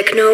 Techno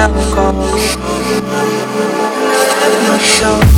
never go. So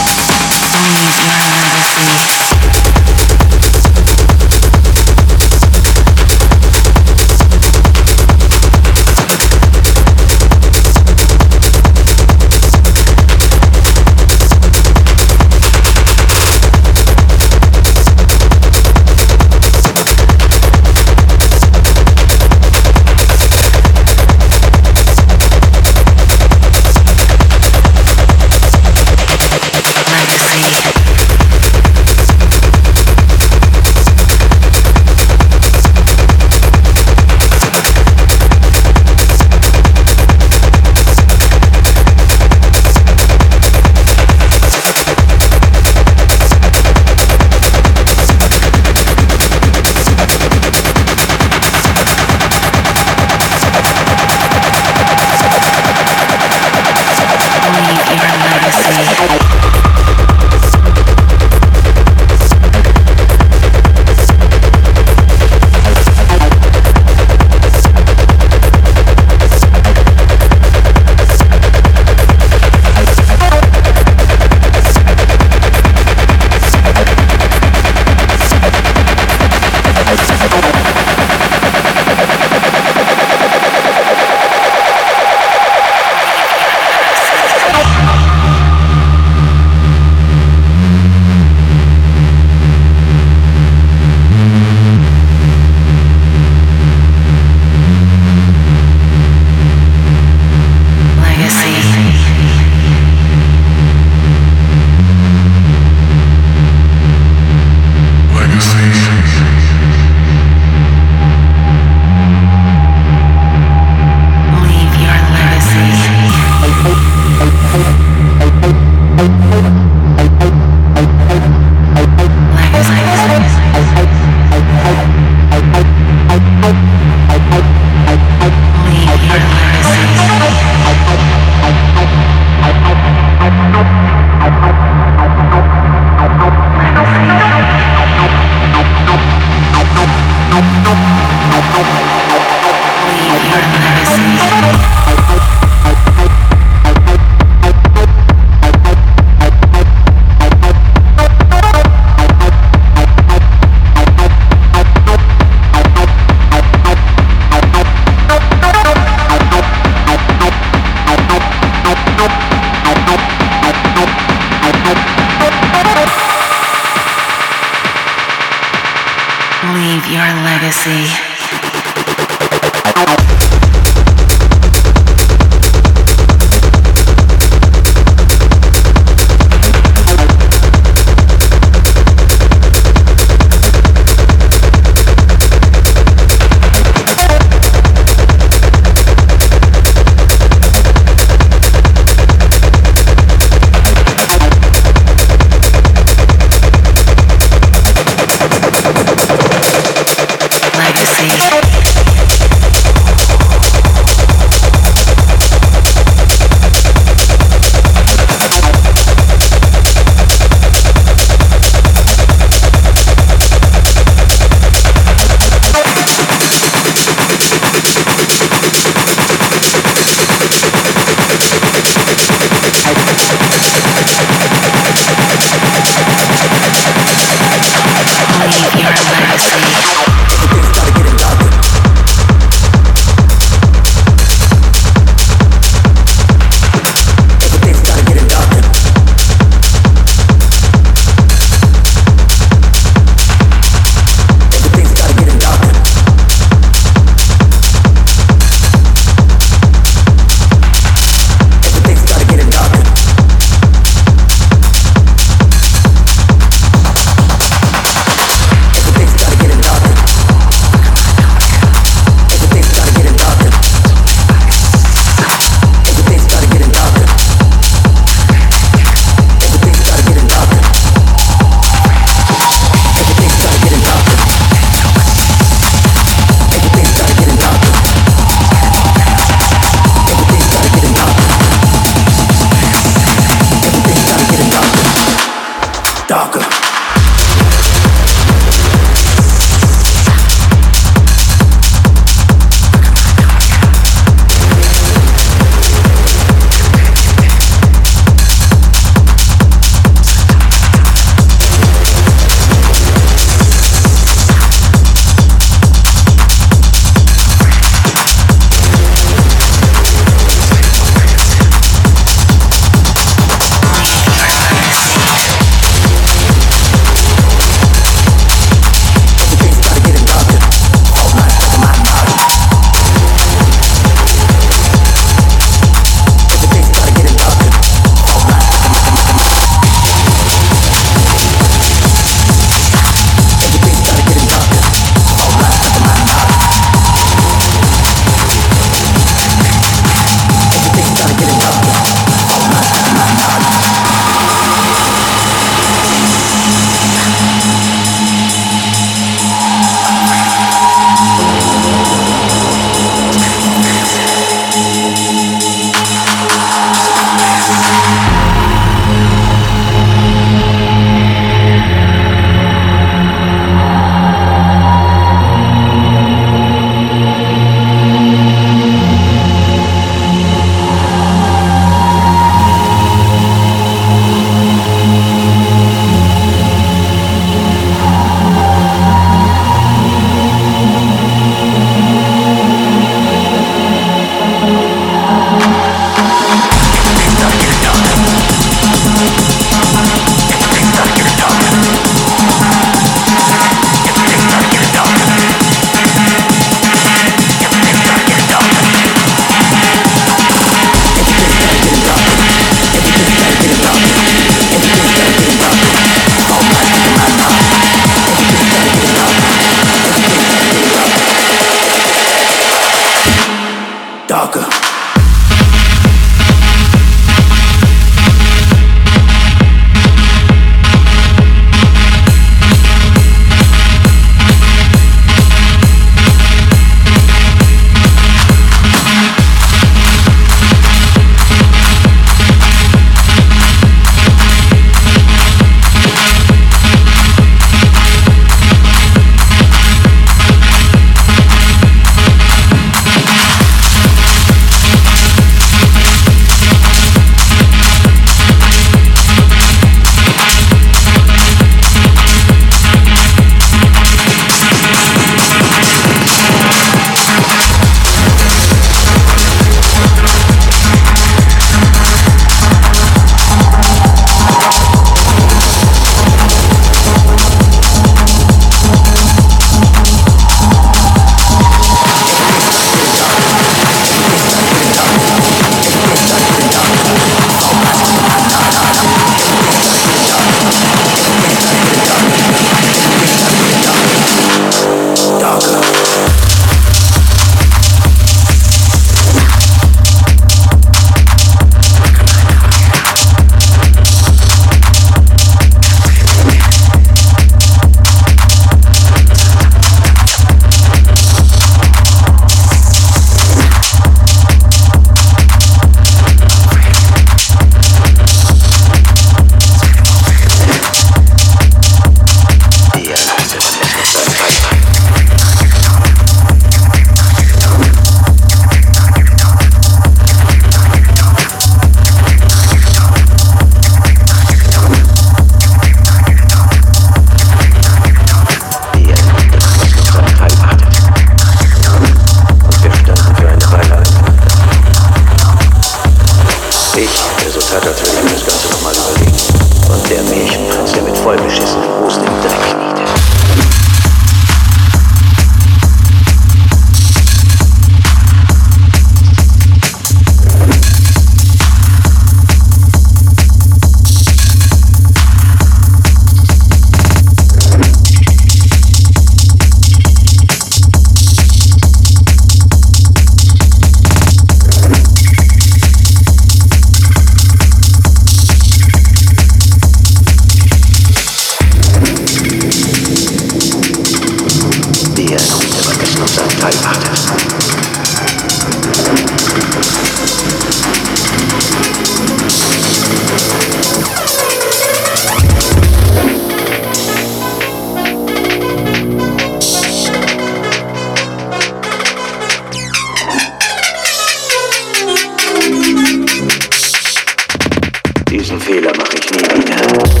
needed.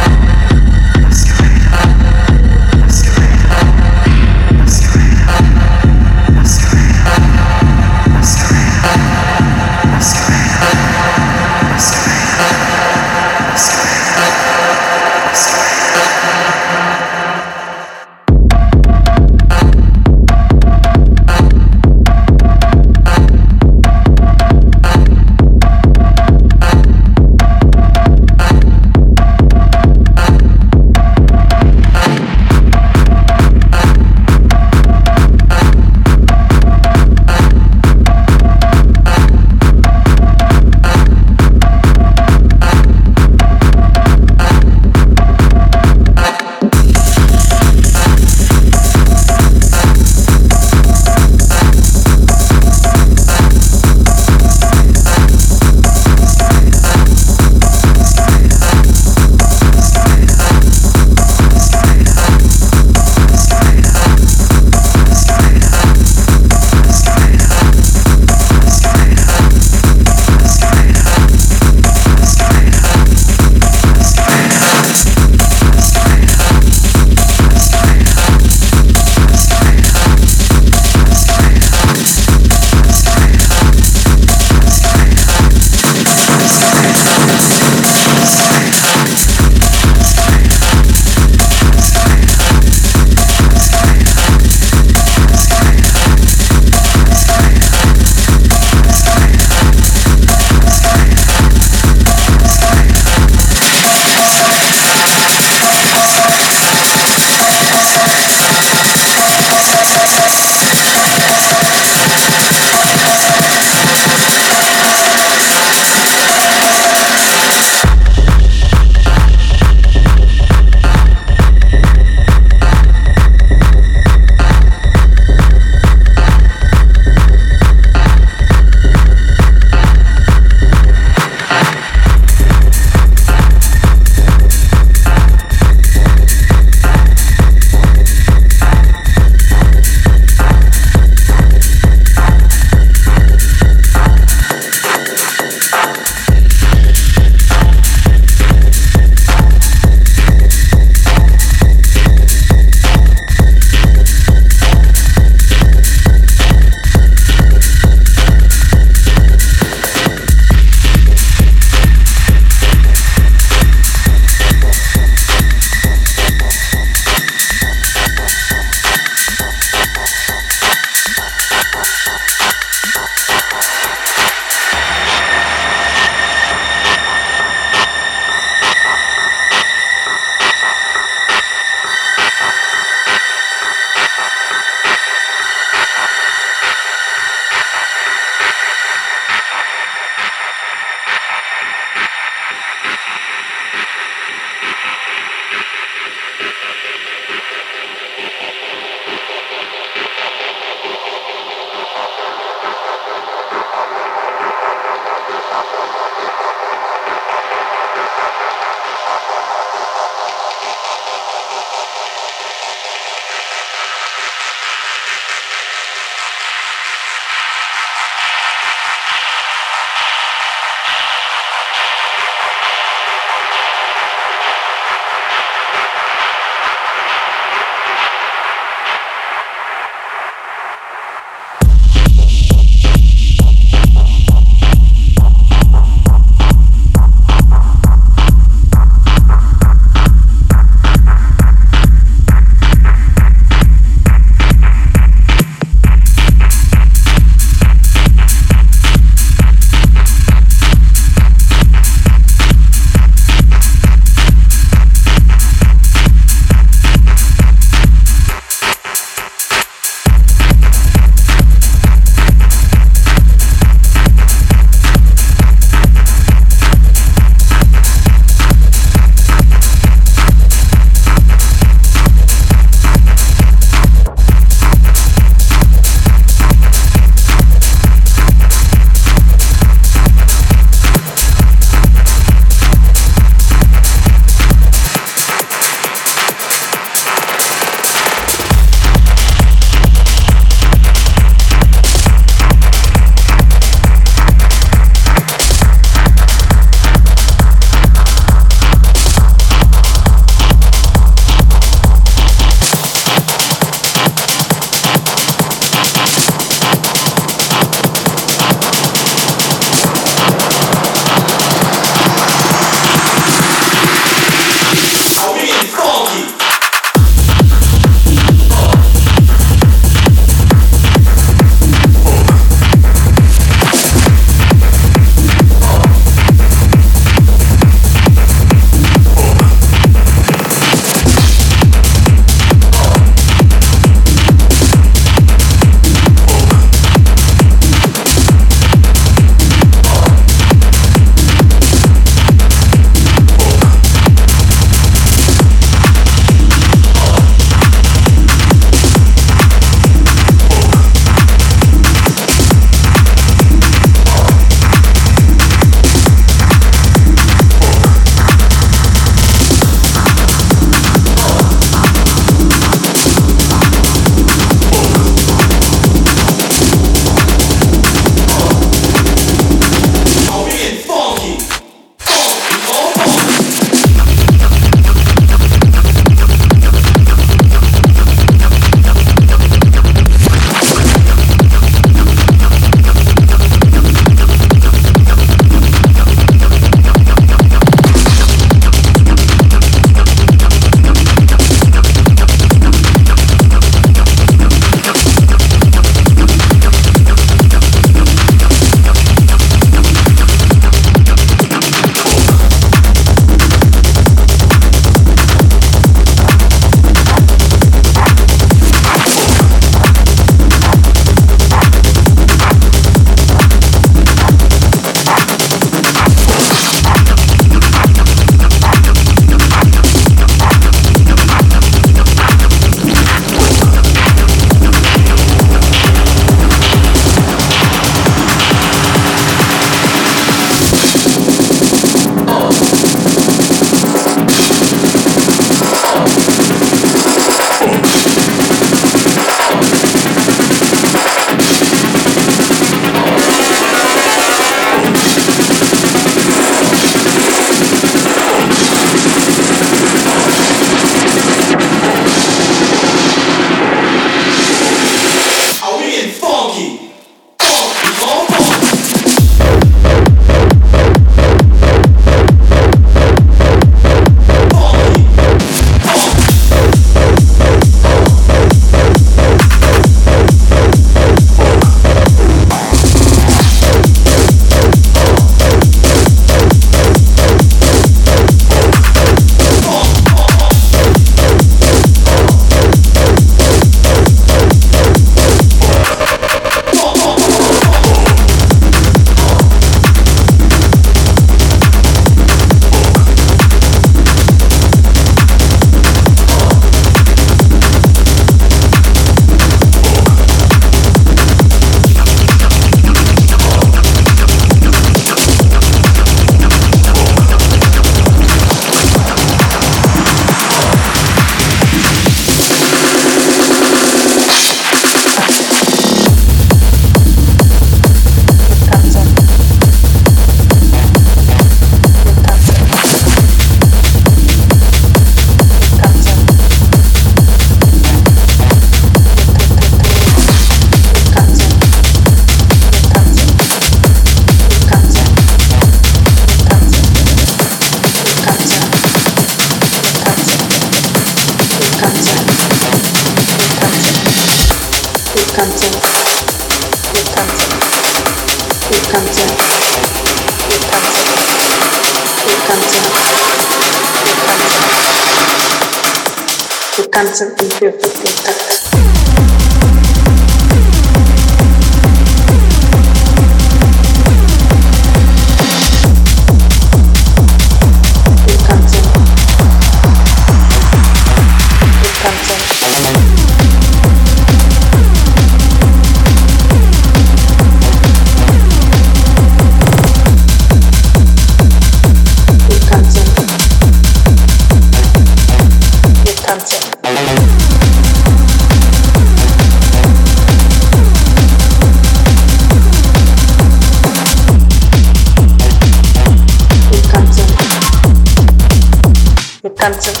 танцев.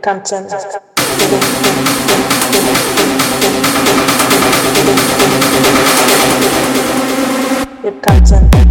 content. Your content.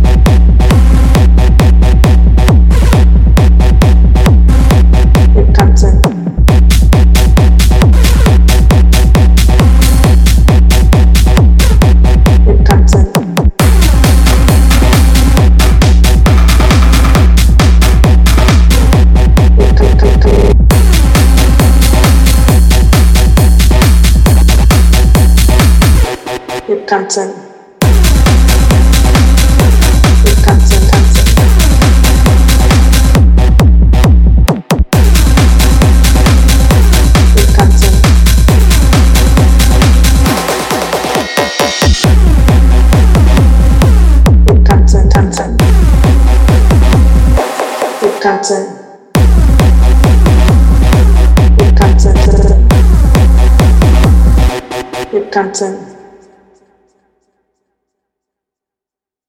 tanzen.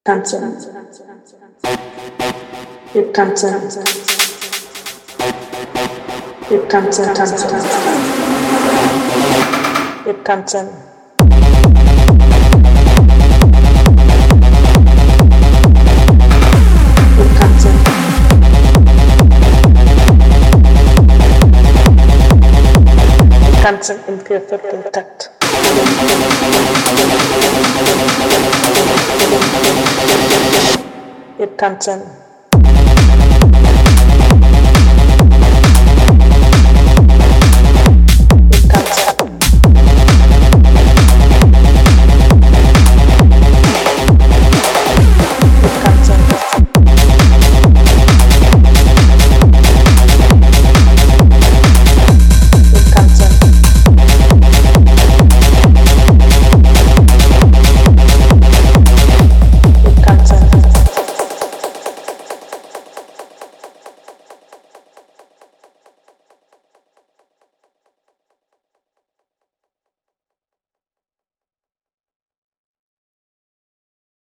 Tanzen. Wir tanzen. Wir tanzen, tanzen, tanzen. Wir tanzen. Wir tanzen. tanzen im viervierteltakt. It can turn.